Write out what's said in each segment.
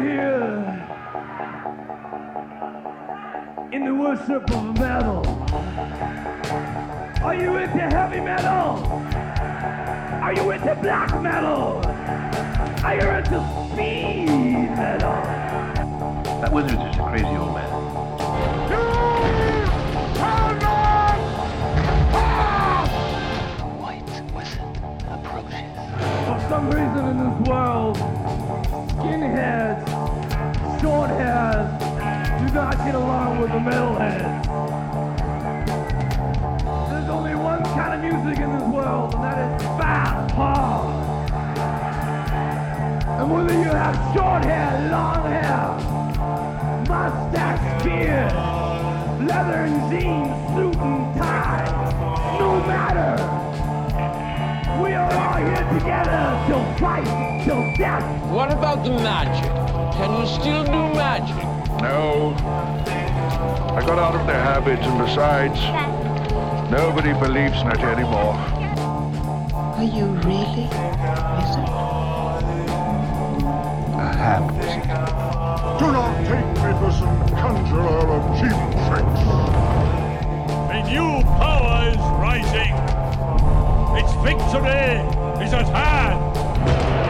We are all here in the worship of metal. Are you into heavy metal? Are you into black metal? Are you into speed metal? That wizard is a crazy old man. White wizard approaches. For some reason in this world, skinheads, short hairs do not get along with the metalheads. There's only one kind of music in this world, and that is fast, hard. And whether you have short hair, long hair, mustache, beard, leather and jeans, suit and tie, no matter. We are all here together till fight, till death. What about the magic? Can you still do magic? No. I got out of the habit, and besides, nobody believes in it anymore. Are you really wizard? A ham wizard. Do not take me for some conjurer of cheap tricks. A new power is rising. Its victory is at hand.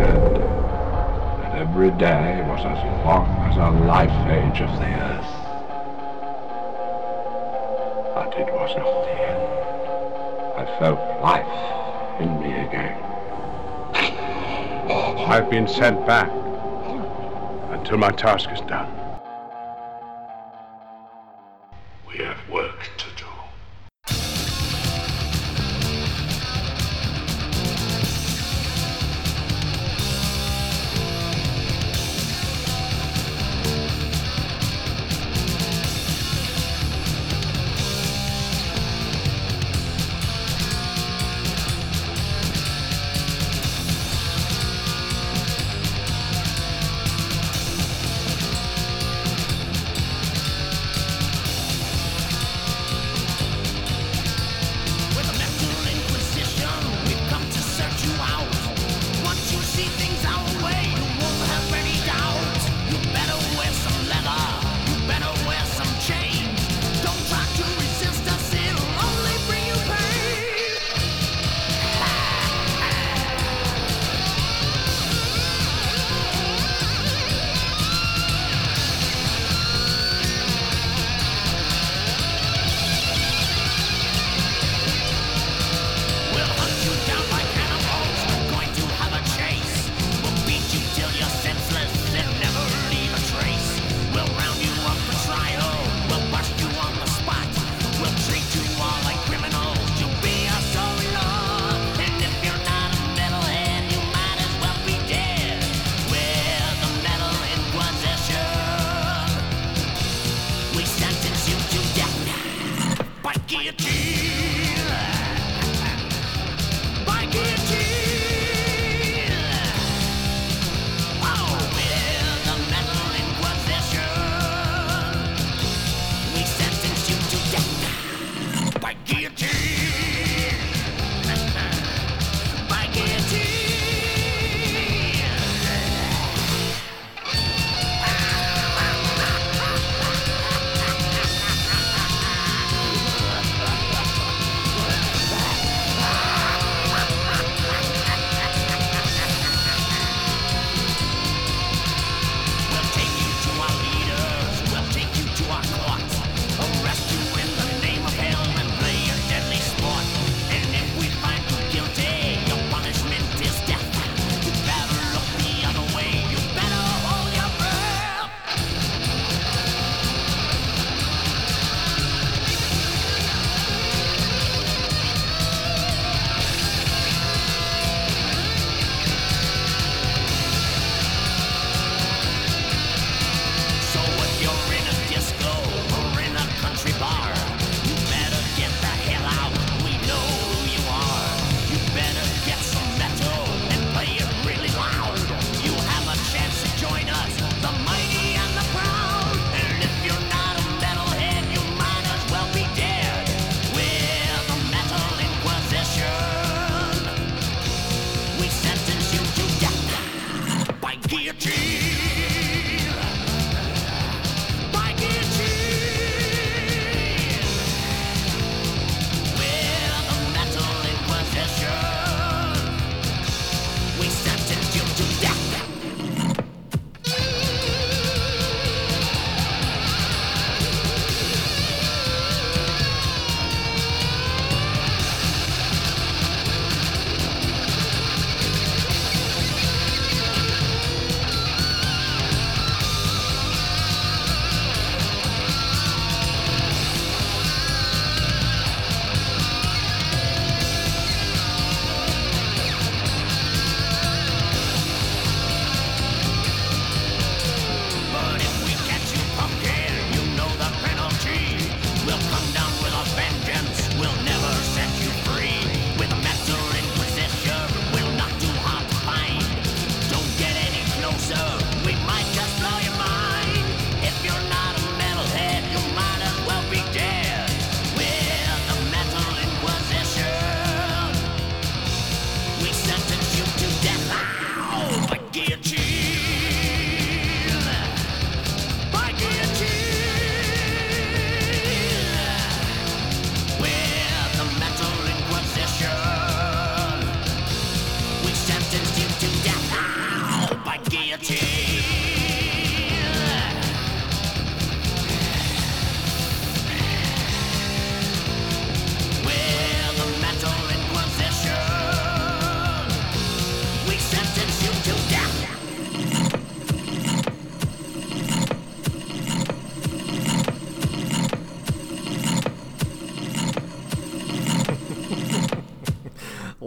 Every day was as long as a life age of the earth. But it was not the end. I felt life in me again. I've been sent back until my task is done.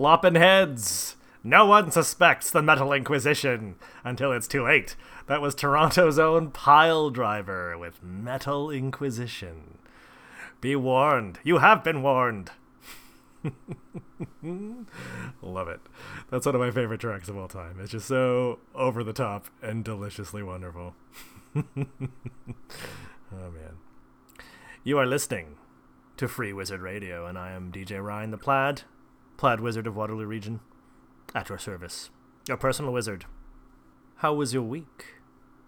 Lopping heads. No one suspects the Metal Inquisition until it's too late. That was Toronto's own Piledriver with Metal Inquisition. Be warned. You have been warned. Love it. That's one of my favorite tracks of all time. It's just so over the top and deliciously wonderful. oh man. You are listening to Free Wizard Radio, and I am DJ Ryan the Plaid, Plaid Wizard of Waterloo Region, at your service. Your personal wizard. How was your week?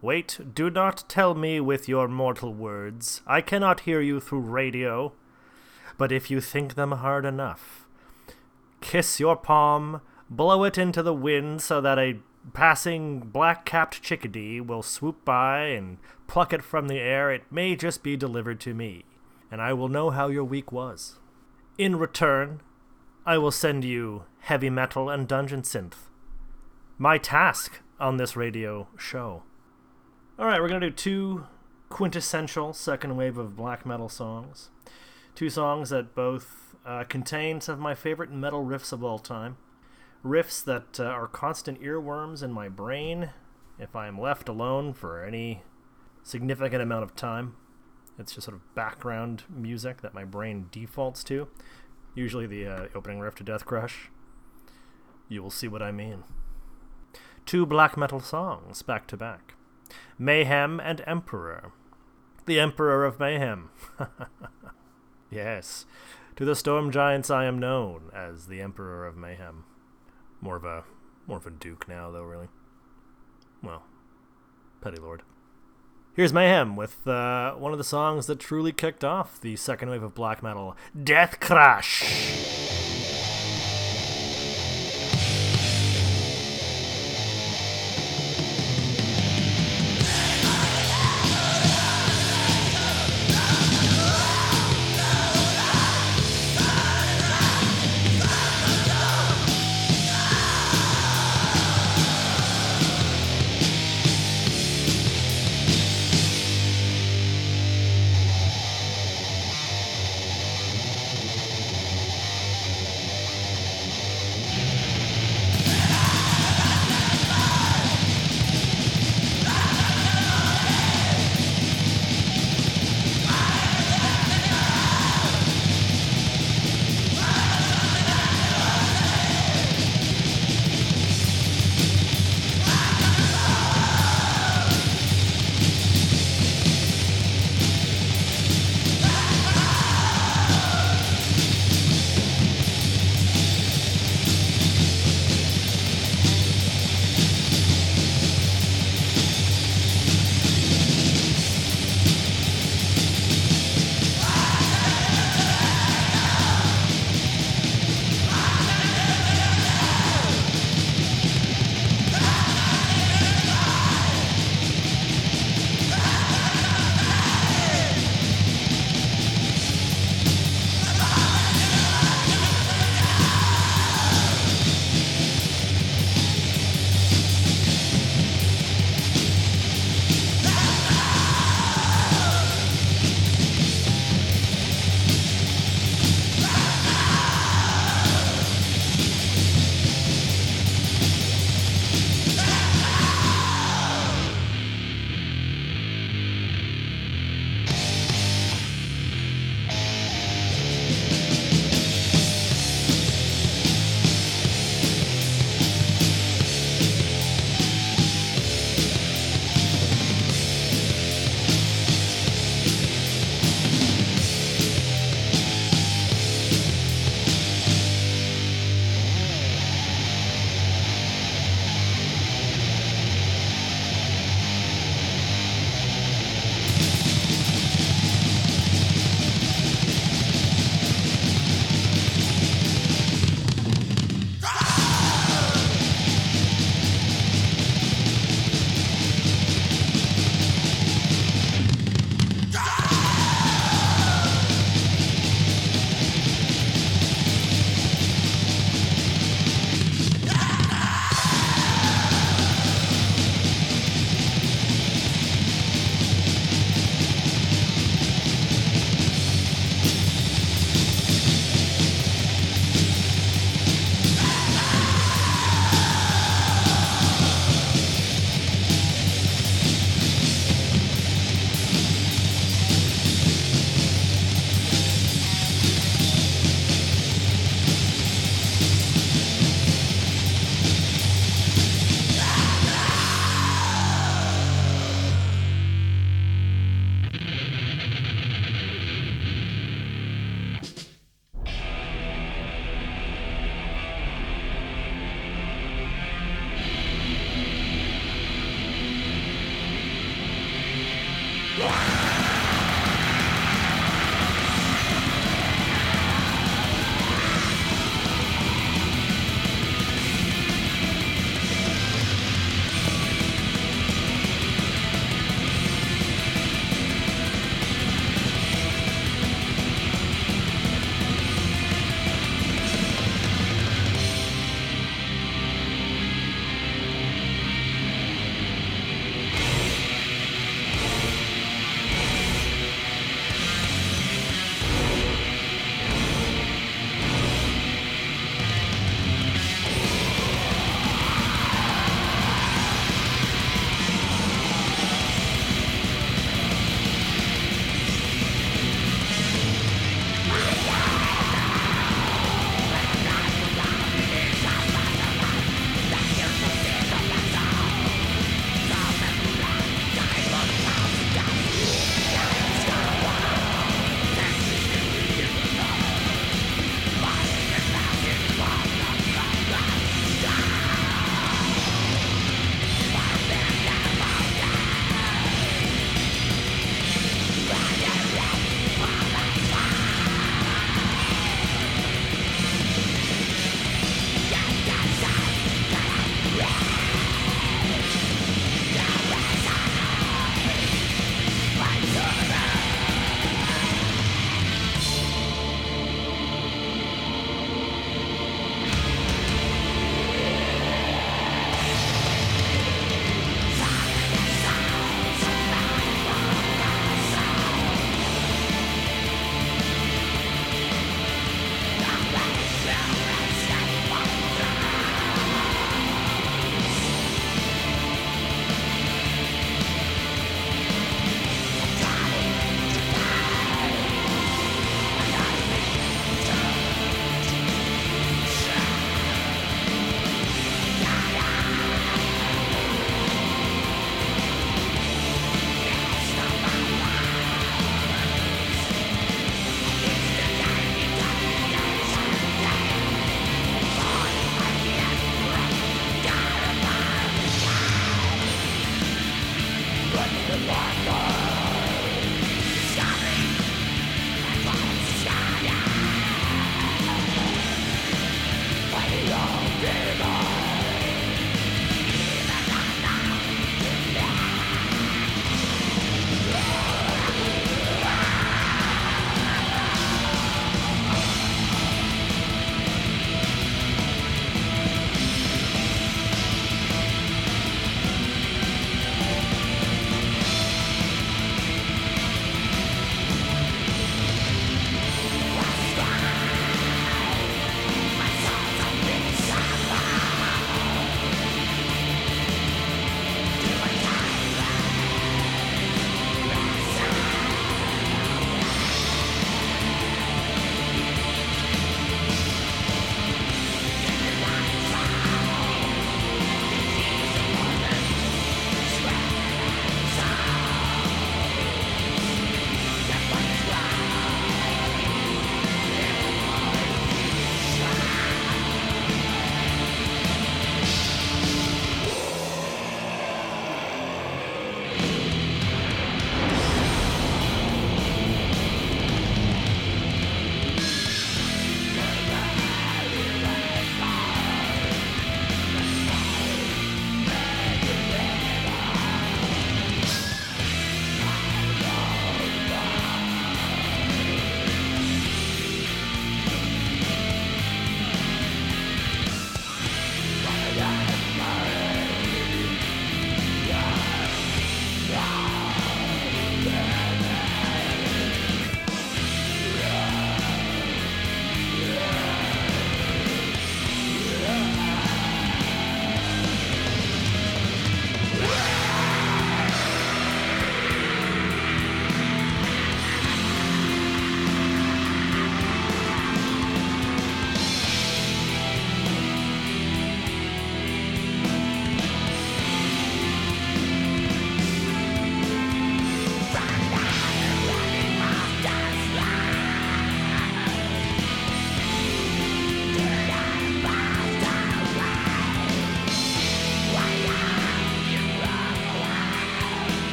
Wait, do not tell me with your mortal words. I cannot hear you through radio. But if you think them hard enough, kiss your palm, blow it into the wind so that a passing black capped chickadee will swoop by and pluck it from the air. It may just be delivered to me, and I will know how your week was. In return, I will send you heavy metal and dungeon synth. My task on this radio show. Alright, we're going to do two quintessential second wave of black metal songs. Two songs that both uh, contain some of my favorite metal riffs of all time. Riffs that uh, are constant earworms in my brain if I am left alone for any significant amount of time. It's just sort of background music that my brain defaults to. Usually the uh, opening riff to Deathcrush. You will see what I mean. Two black metal songs back to back Mayhem and Emperor. The Emperor of Mayhem. Yes, to the storm giants I am known as the Emperor of Mayhem. More of a more of a duke now, though, really. Well, petty lord. Here's Mayhem with uh, one of the songs that truly kicked off the second wave of black metal, Deathcrush.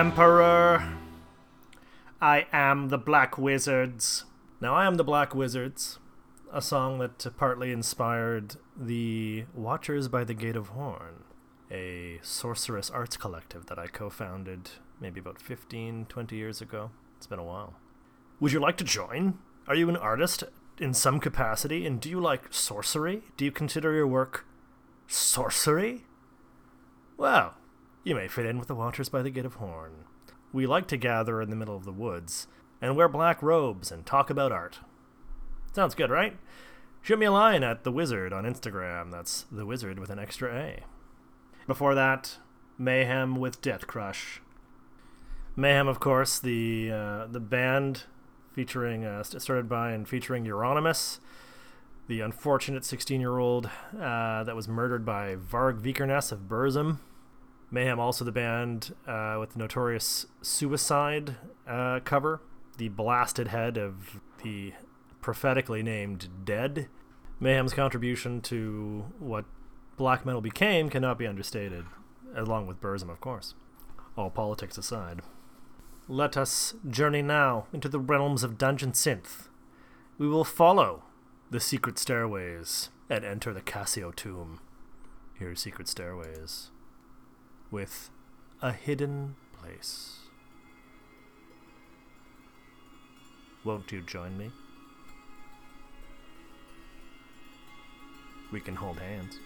Emperor. I am the Black Wizards. Now, I am the Black Wizards, a song that partly inspired the Watchers by the Gate of Horn, a sorceress arts collective that I co founded maybe about 15, 20 years ago. It's been a while. Would you like to join? Are you an artist in some capacity? And do you like sorcery? Do you consider your work sorcery? Well, you may fit in with the Watchers by the Gate of Horn. We like to gather in the middle of the woods and wear black robes and talk about art. Sounds good, right? Shoot me a line at The Wizard on Instagram. That's The Wizard with an extra A. Before that, Mayhem with Deathcrush. Mayhem, of course, the uh, the band featuring uh, started by and featuring Euronymous, the unfortunate 16-year-old uh, that was murdered by Varg Vikernes of Burzum. Mayhem, also the band uh, with the notorious Suicide uh, cover, the blasted head of the prophetically named Dead. Mayhem's contribution to what black metal became cannot be understated, along with Burzum, of course. All politics aside. Let us journey now into the realms of Dungeon Synth. We will follow the secret stairways and enter the Cassio tomb. Here secret stairways with a hidden place. Won't you join me? We can hold hands.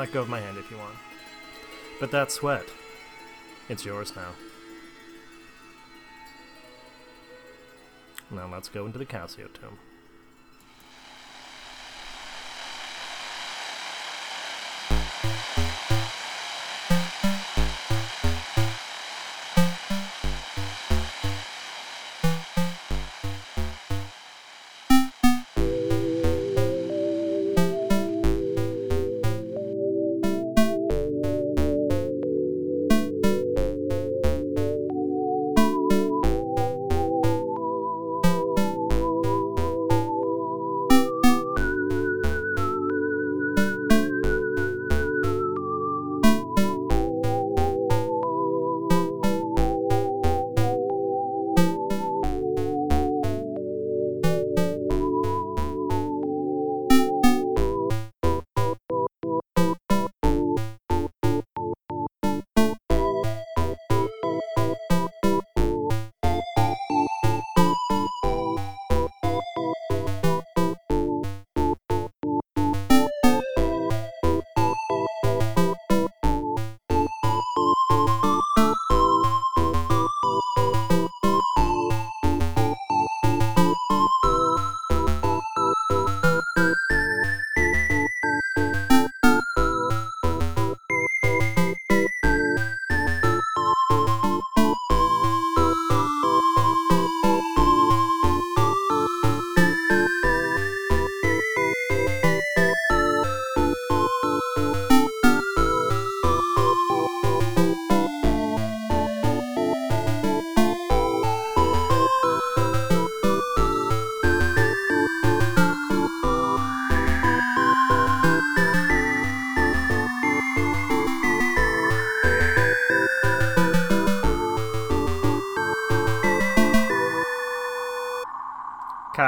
Let go of my hand if you want. But that sweat, it's yours now. Now let's go into the Cassio tomb.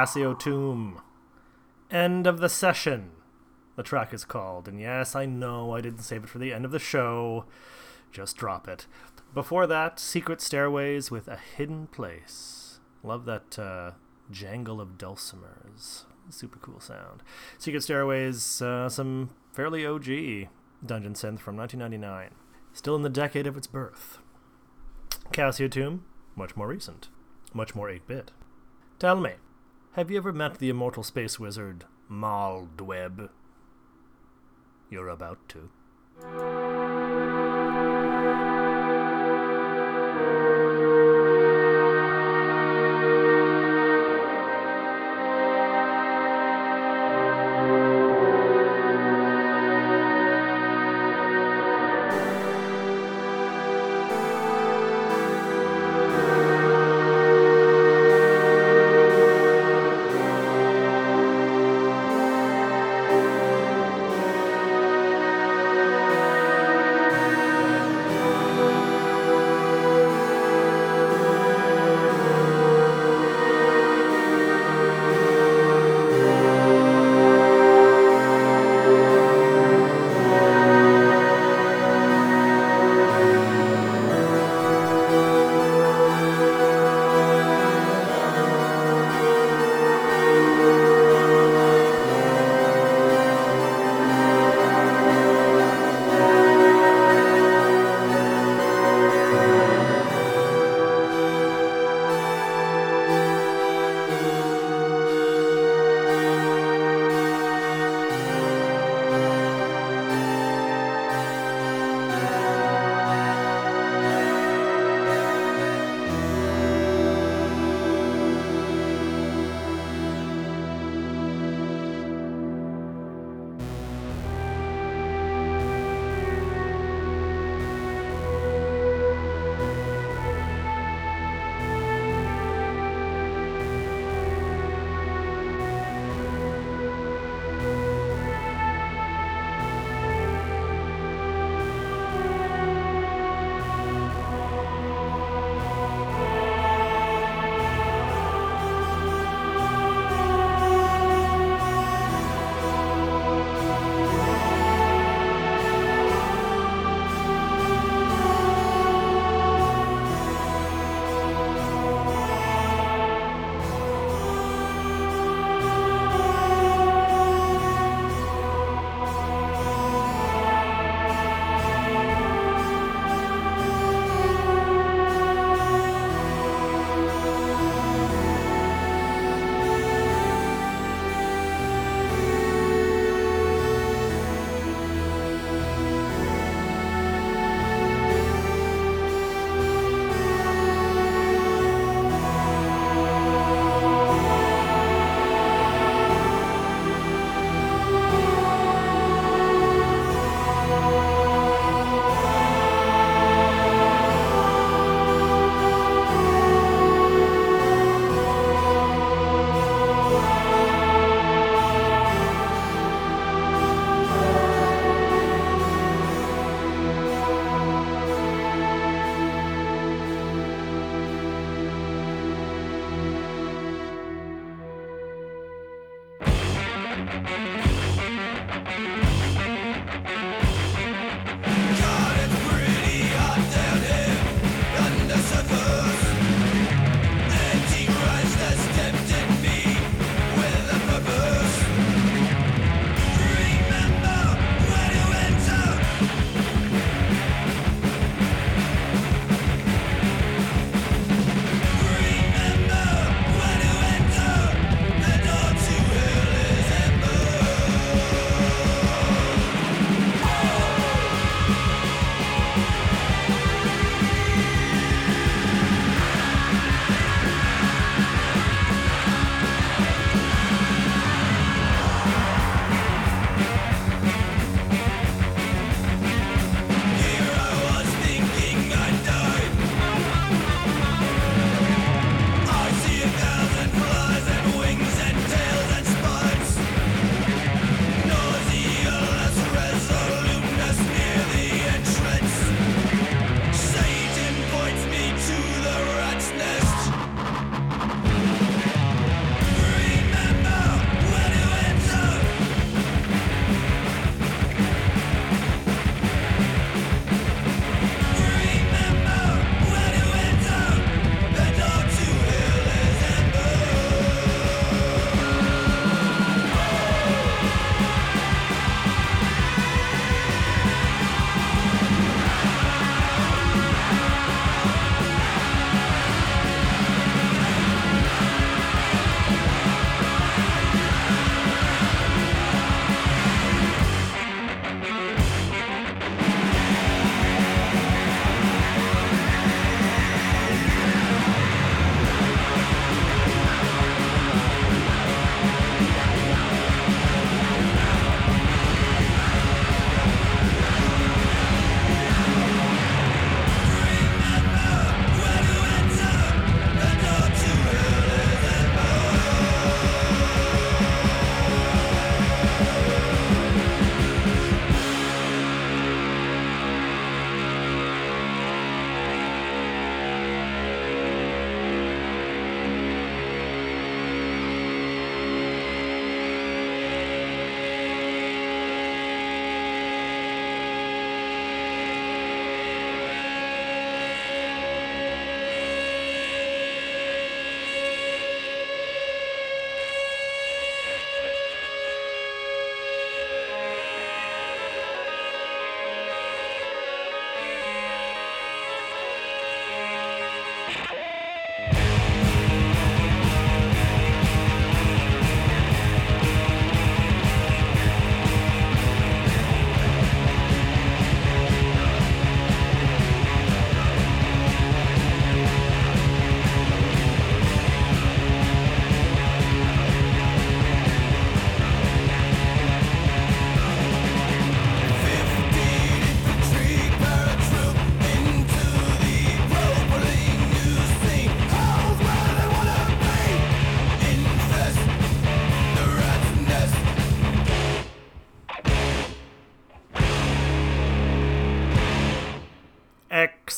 Cassio Tomb. End of the session. The track is called, and yes, I know I didn't save it for the end of the show. Just drop it. Before that, Secret Stairways with A Hidden Place. Love that uh, jangle of dulcimers. Super cool sound. Secret Stairways, uh, some fairly OG dungeon synth from 1999. Still in the decade of its birth. Cassio Tomb, much more recent. Much more 8 bit. Tell me, have you ever met the immortal space wizard Mal Dweb? You're about to.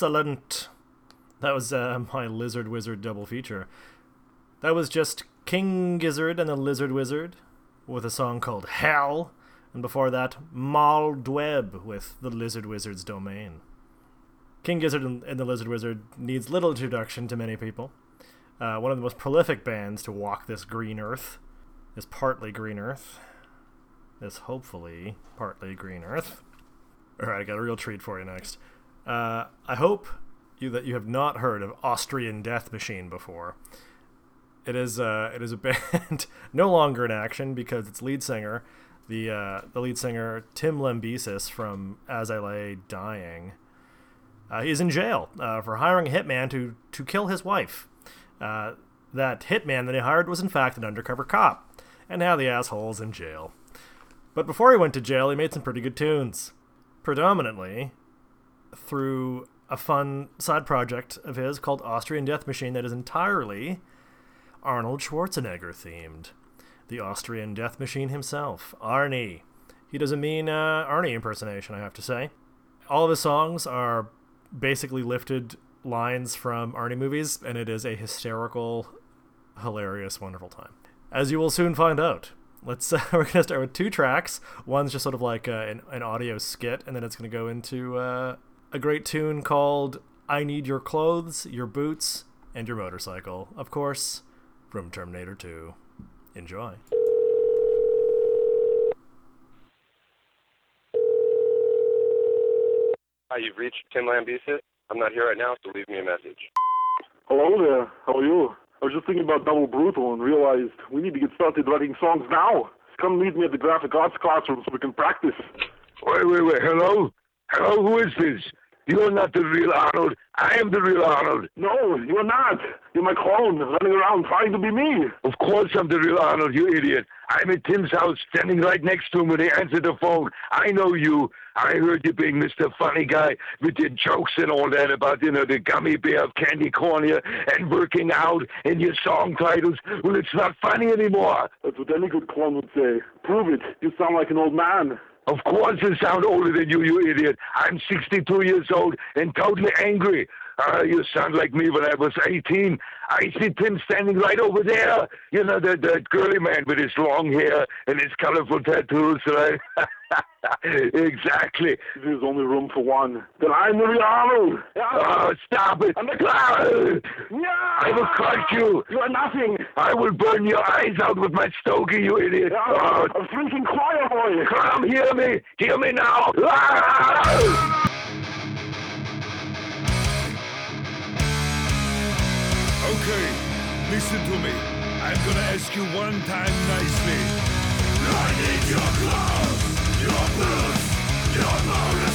Excellent. That was uh, my Lizard Wizard double feature. That was just King Gizzard and the Lizard Wizard with a song called Hell, and before that, Mal Dweb with the Lizard Wizard's Domain. King Gizzard and and the Lizard Wizard needs little introduction to many people. Uh, one of the most prolific bands to walk this green earth, this partly green earth, this hopefully partly green earth. All right, I got a real treat for you next. Uh, I hope you that you have not heard of Austrian Death Machine before. It is uh, it is a band no longer in action because its lead singer, the uh, the lead singer Tim Lambesis from As I Lay Dying, uh, is in jail uh, for hiring a hitman to to kill his wife. Uh, that hitman that he hired was in fact an undercover cop, and now the asshole's in jail. But before he went to jail, he made some pretty good tunes, predominantly through a fun side project of his called Austrian Death Machine that is entirely Arnold Schwarzenegger themed. The Austrian Death Machine himself, Arnie. He does a mean uh, Arnie impersonation, I have to say. All of his songs are basically lifted lines from Arnie movies, and it is a hysterical, hilarious, wonderful time. As you will soon find out. Let's. Uh, we're gonna start with two tracks. One's just sort of like uh, an, an audio skit, and then it's gonna go into uh, a great tune called "I Need Your Clothes, Your Boots, and Your Motorcycle." Of course, from Terminator 2. Enjoy. Hi, you've reached Tim Lambesis. I'm not here right now, so leave me a message. Hello there. How are you? I was just thinking about Double Brutal and realized we need to get started writing songs now. Come meet me at the graphic arts classroom so we can practice. Wait, wait, wait. Hello? Hello, who is this? You're not the real Arnold. I am the real Arnold. No, you're not. You're my clone running around trying to be me. Of course I'm the real Arnold, you idiot. I'm at Tim's house, standing right next to him when he answered the phone. I know you. I heard you being Mr. Funny Guy with your jokes and all that about, you know, the gummy bear of candy cornea and working out and your song titles. Well, it's not funny anymore. That's what any good clone would say. Prove it. You sound like an old man. Of course I sound older than you, you idiot. I'm 62 years old and totally angry. Uh, you sound like me when I was 18. I see Tim standing right over there. You know, that, that girly man with his long hair and his colorful tattoos, right? exactly. There's only room for one. Then I'm the real Arnold. Oh, stop it. I'm the Yeah. I will cut you. You are nothing. I will burn your eyes out with my stogie, you idiot. Oh, I'm drinking choir boy. Come, hear me. Hear me now. Listen to me. I'm gonna ask you one time nicely. I need your clothes, your boots, your motorcycle.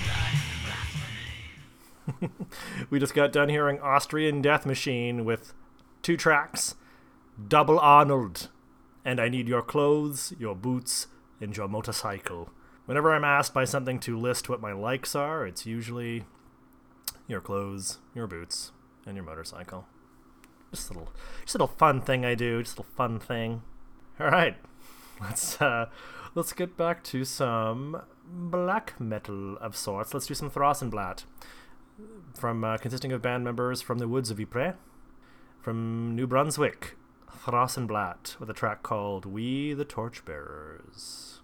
we just got done hearing Austrian Death Machine with two tracks Double Arnold, and I Need Your Clothes, Your Boots, and Your Motorcycle. Whenever I'm asked by something to list what my likes are, it's usually your clothes, your boots, and your motorcycle. Just a little, just a little fun thing I do. Just a little fun thing. All right, let's uh, let's get back to some black metal of sorts. Let's do some Thrawsunblat from uh, consisting of band members from the woods of Ypres, from New Brunswick, Thrawsunblat, with a track called "We the Torchbearers."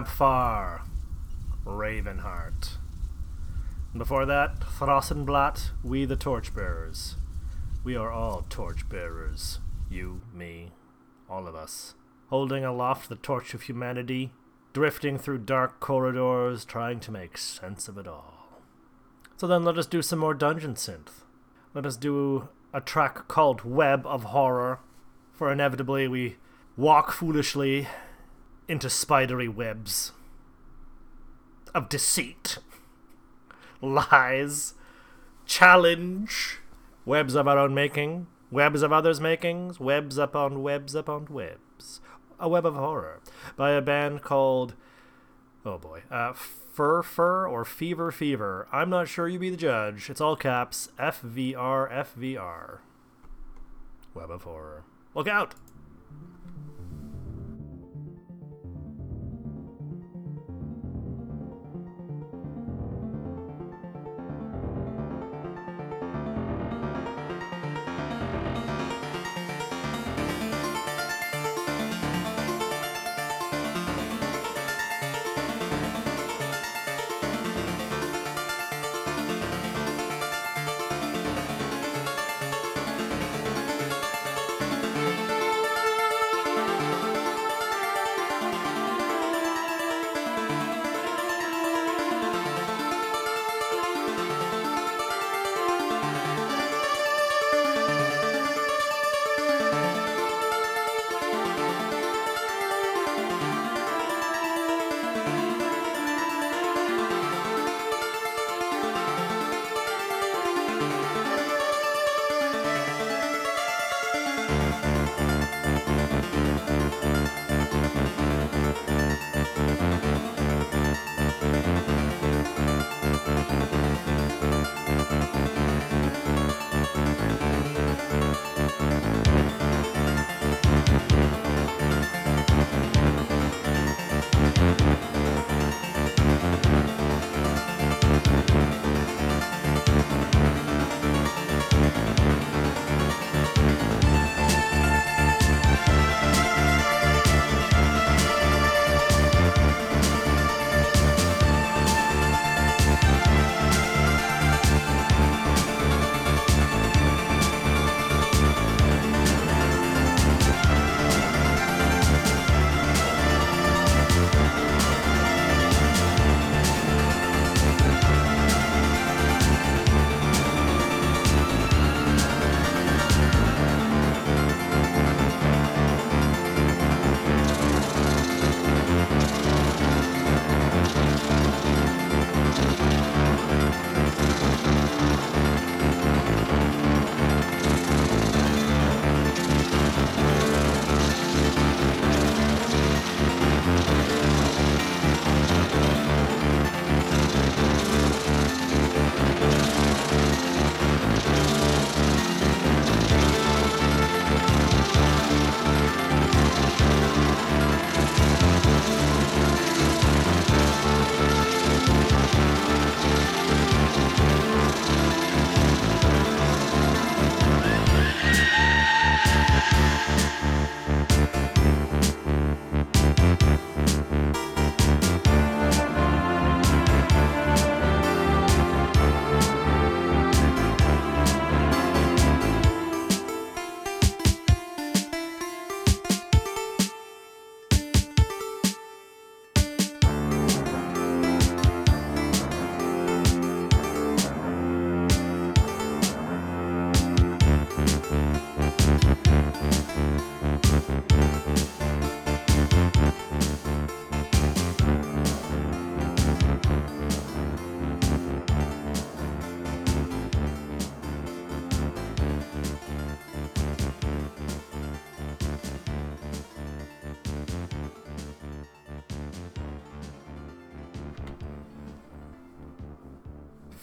Campfire, Ravenheart. And before that, Thrawsunblat, We the Torchbearers. We are all torchbearers. You, me, all of us. Holding aloft the torch of humanity, drifting through dark corridors, trying to make sense of it all. So then let us do some more dungeon synth. Let us do a track called Web of Horror, for inevitably we walk foolishly into spidery webs of deceit, lies, challenge, webs of our own making, webs of others' makings, webs upon webs upon webs. A web of horror by a band called, oh boy, uh, Fur Fur or Fever Fever. I'm not sure you be the judge. It's all caps F V R F V R. Web of horror. Look out!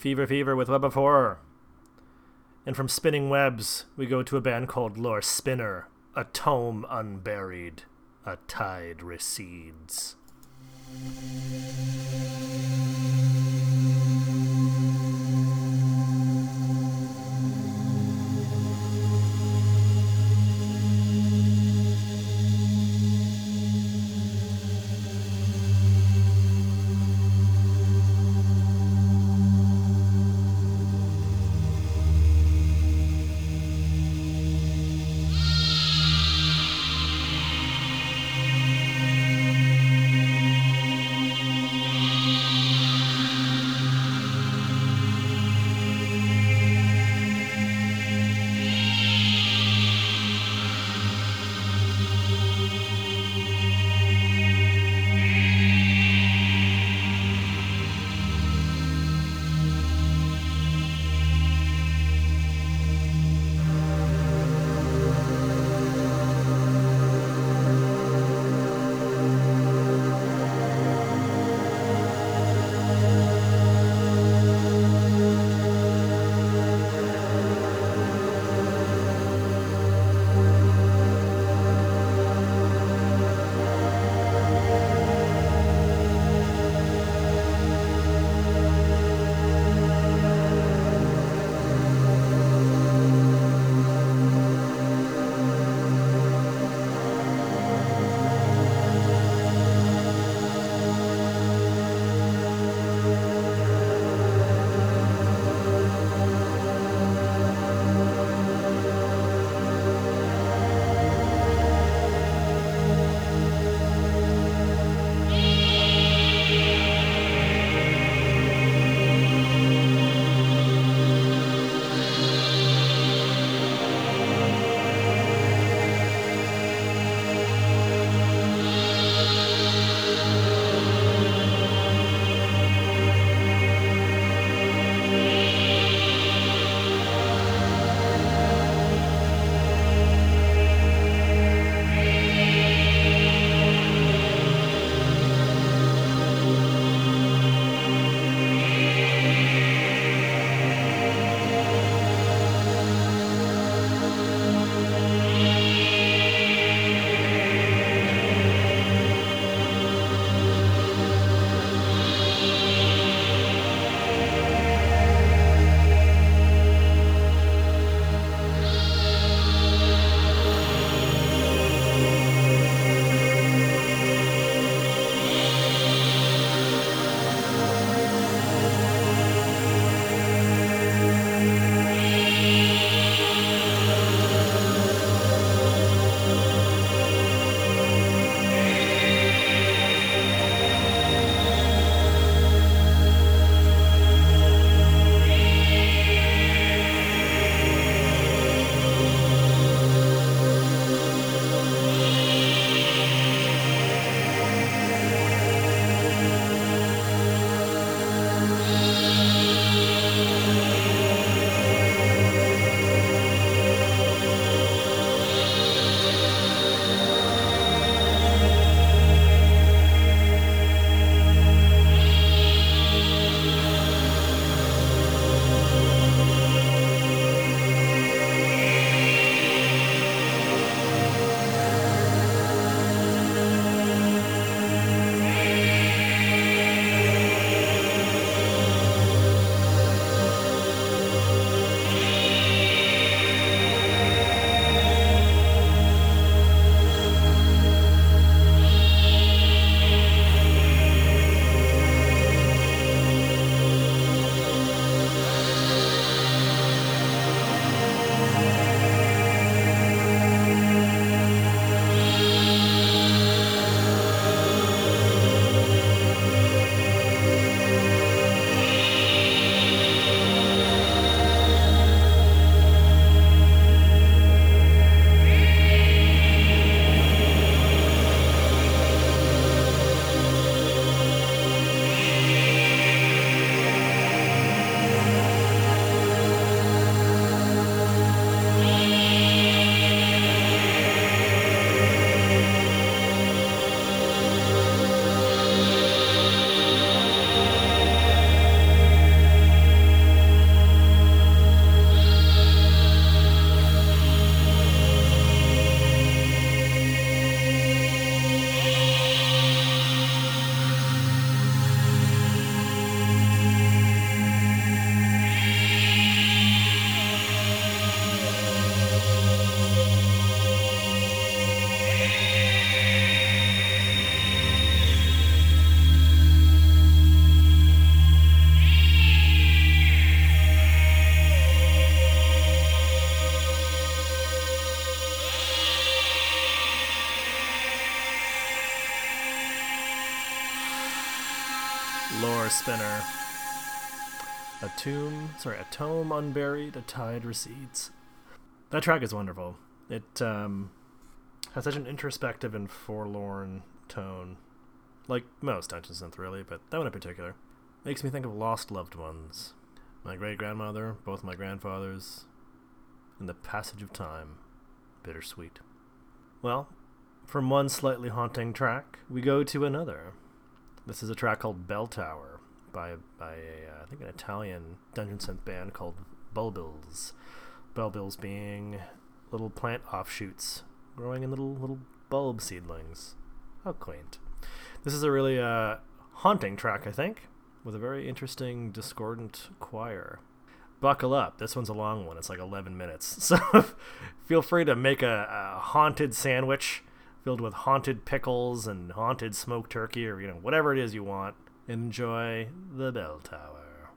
Fever Fever with Web of Horror. And from Spinning Webs, we go to a band called Lore Spinner, a tome unburied, a tide recedes. Lore spinner. A tomb, sorry, a tome unburied, a tide recedes. That track is wonderful. It um, has such an introspective and forlorn tone, like most Dungeon Synth, really, but that one in particular makes me think of lost loved ones. My great grandmother, both my grandfathers, and the passage of time. Bittersweet. Well, from one slightly haunting track, we go to another. This is a track called Bell Tower by by a, uh, I think an Italian dungeon synth band called Bulbils. Bulbils being little plant offshoots growing in little little bulb seedlings. How quaint. This is a really uh, haunting track, I think, with a very interesting discordant choir. Buckle up. This one's a long one. It's like 11 minutes. So feel free to make a, a haunted sandwich filled with haunted pickles and haunted smoked turkey or you know whatever it is you want. Enjoy the bell tower.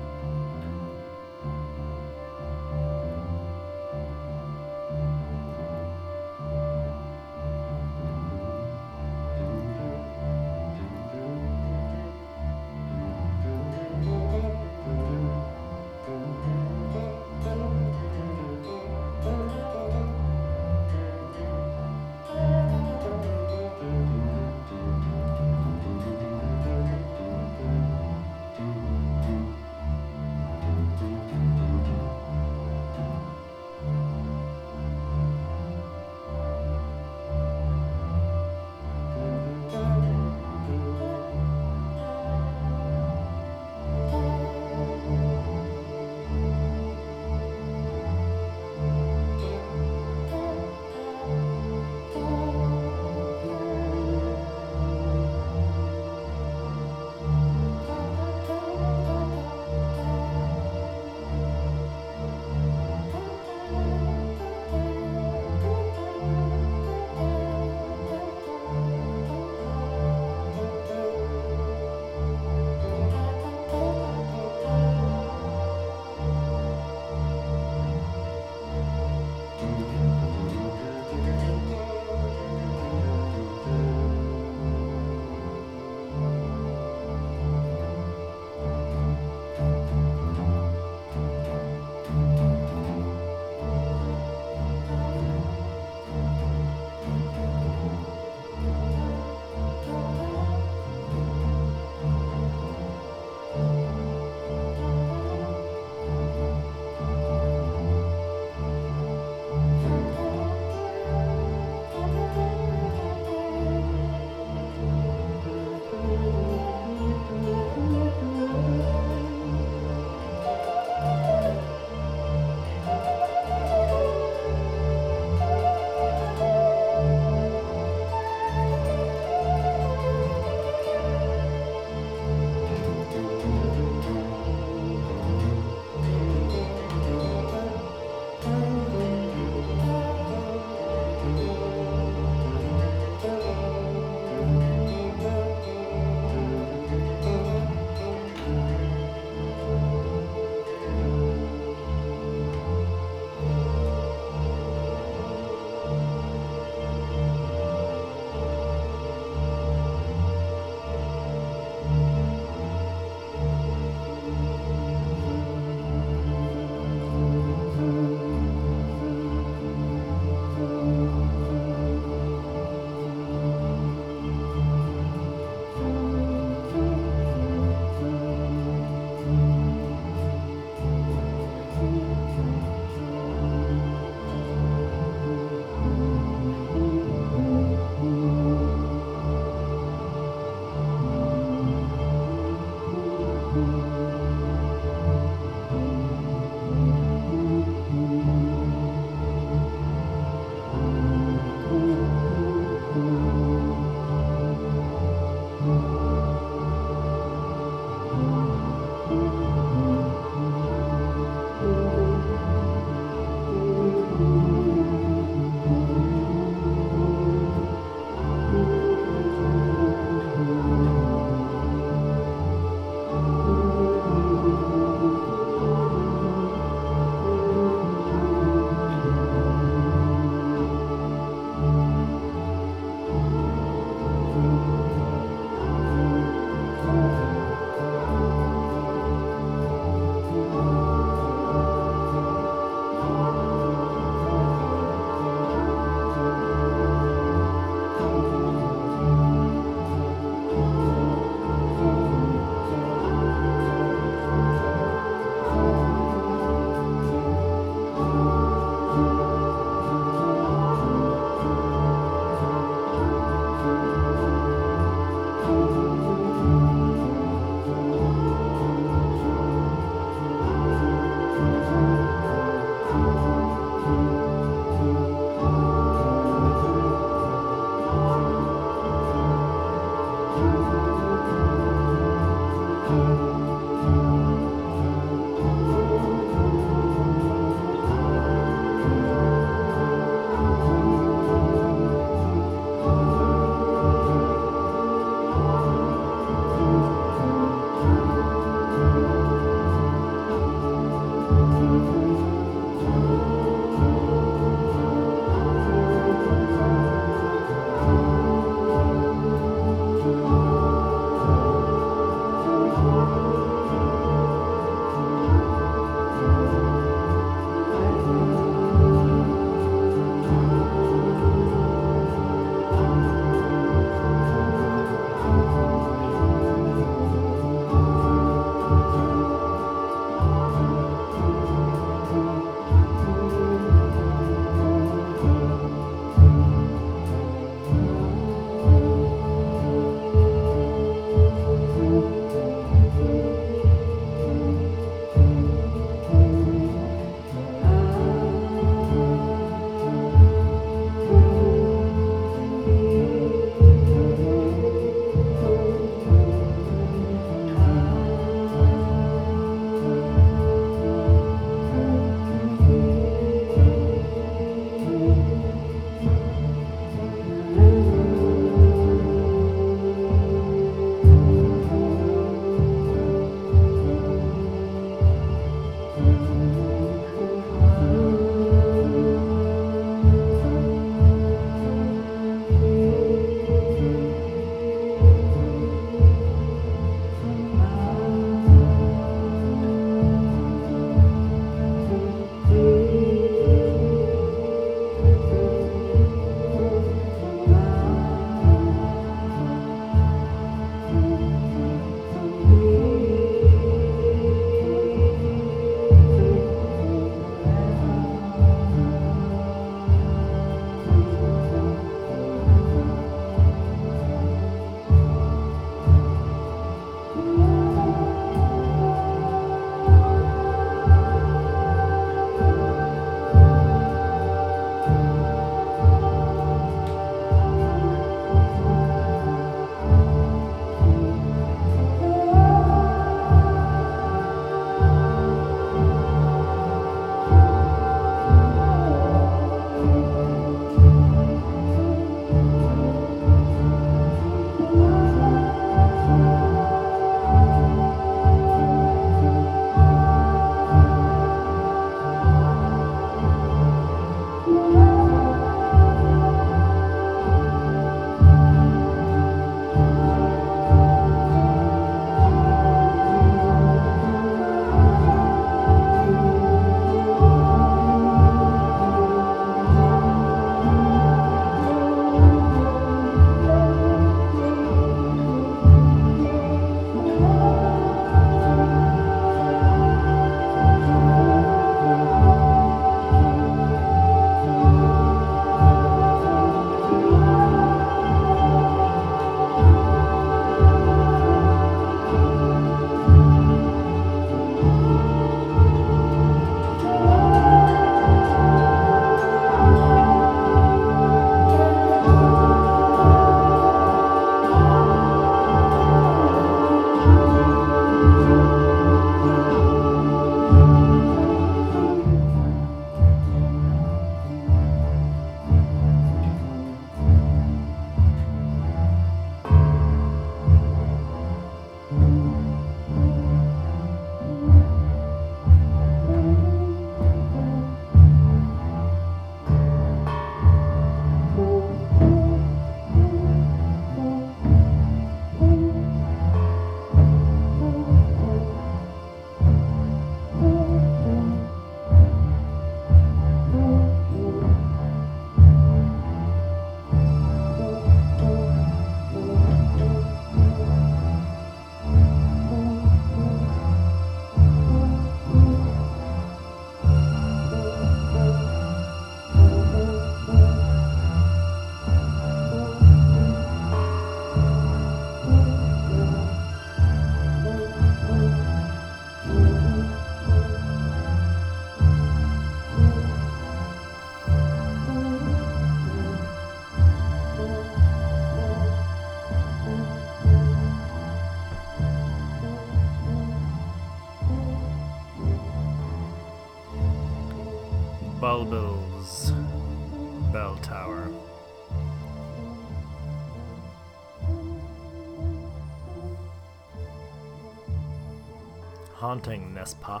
Haunting Nespa.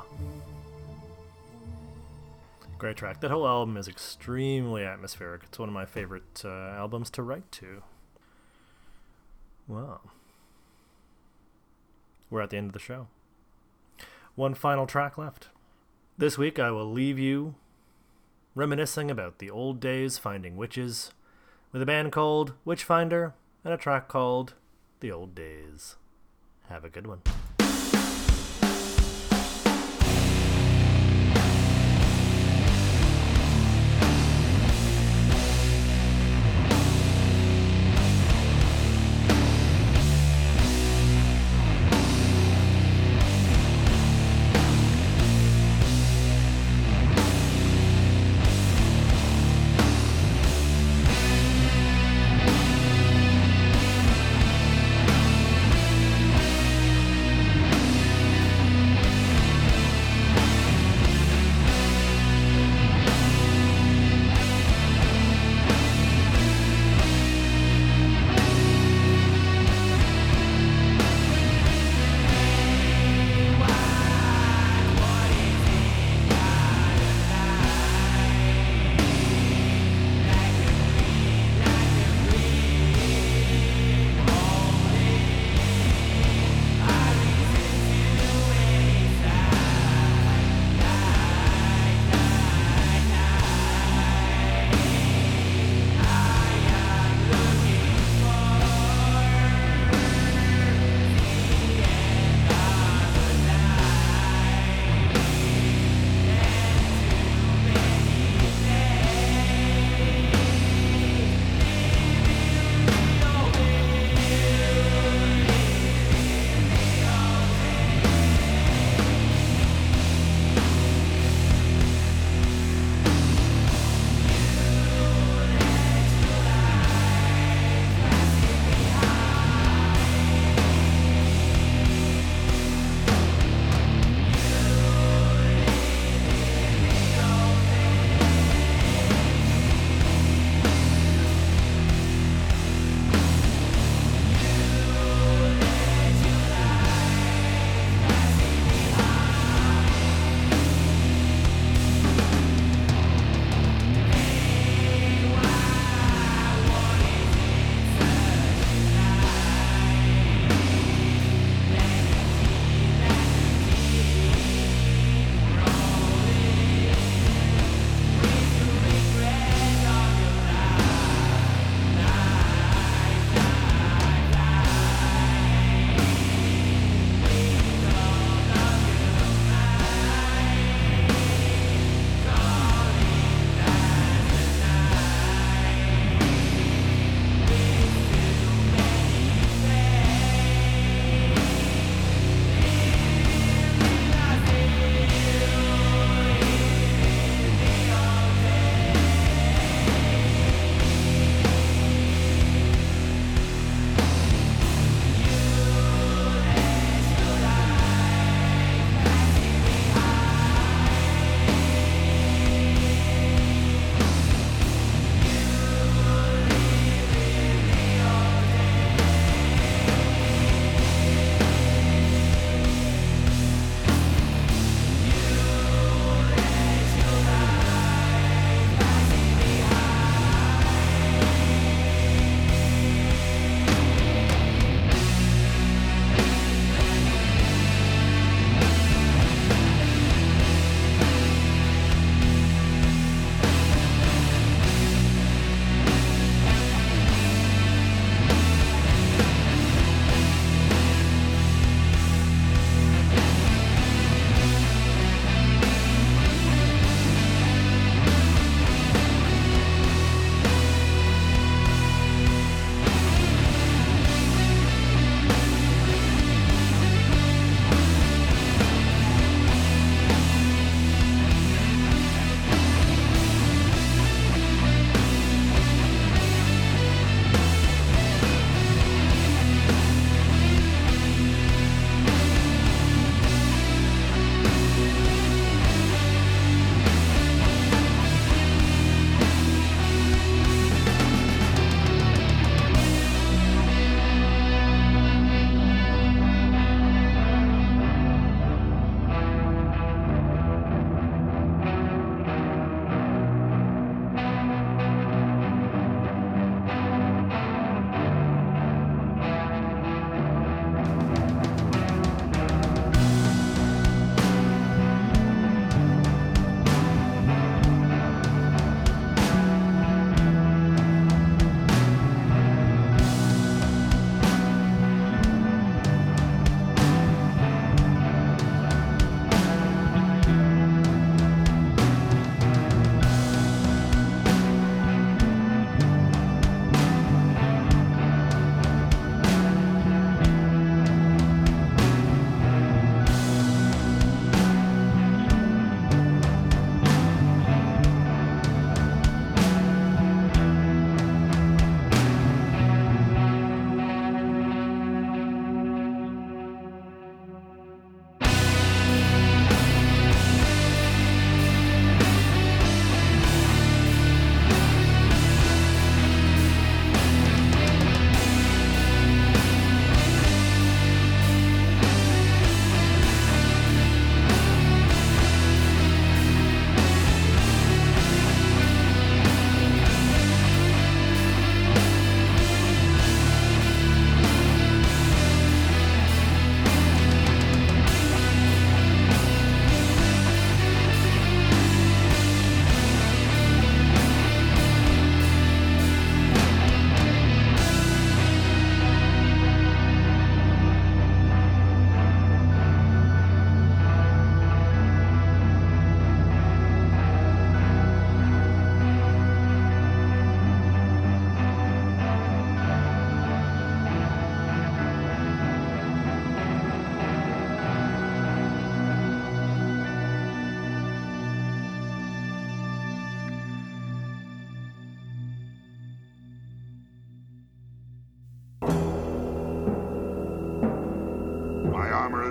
Great track. That whole album is extremely atmospheric. It's one of my favorite uh, albums to write to. Well, we're at the end of the show. One final track left. This week I will leave you reminiscing about the old days finding witches with a band called Witchfinder and a track called The Old Days. Have a good one.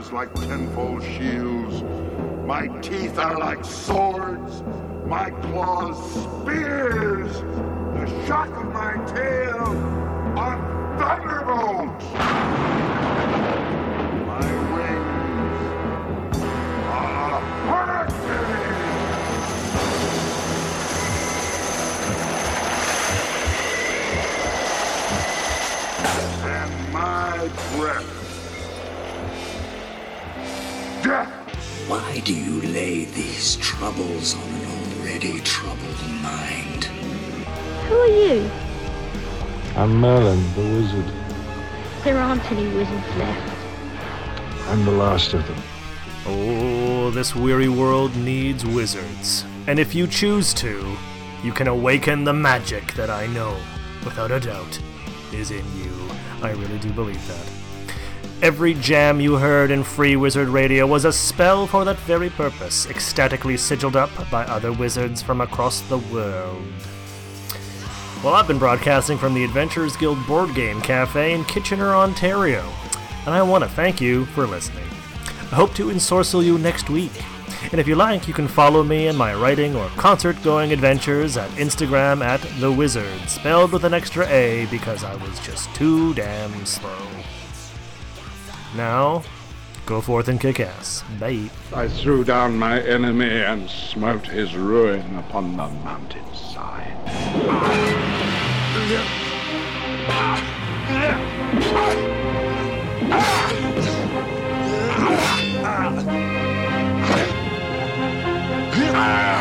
Like tenfold shields. My teeth are like swords. My claws spears. The shock of my tail are thunderbolts. My wings are hurricanes. And my breath. Do you lay these troubles on an already troubled mind? Who are you? I'm Merlin, the wizard. There aren't any wizards left. I'm the last of them. Oh, this weary world needs wizards. And if you choose to, you can awaken the magic that I know, without a doubt, is in you. I really do believe that. Every jam you heard in Free Wizard Radio was a spell for that very purpose, ecstatically sigiled up by other wizards from across the world. Well, I've been broadcasting from the Adventurers Guild Board Game Cafe in Kitchener, Ontario, and I want to thank you for listening. I hope to ensorcel you next week. And if you like, you can follow me in my writing or concert going adventures at Instagram at The Wizard, spelled with an extra A because I was just too damn slow. Now, go forth and kick ass. Bye. I threw down my enemy and smote his ruin upon the mountainside. I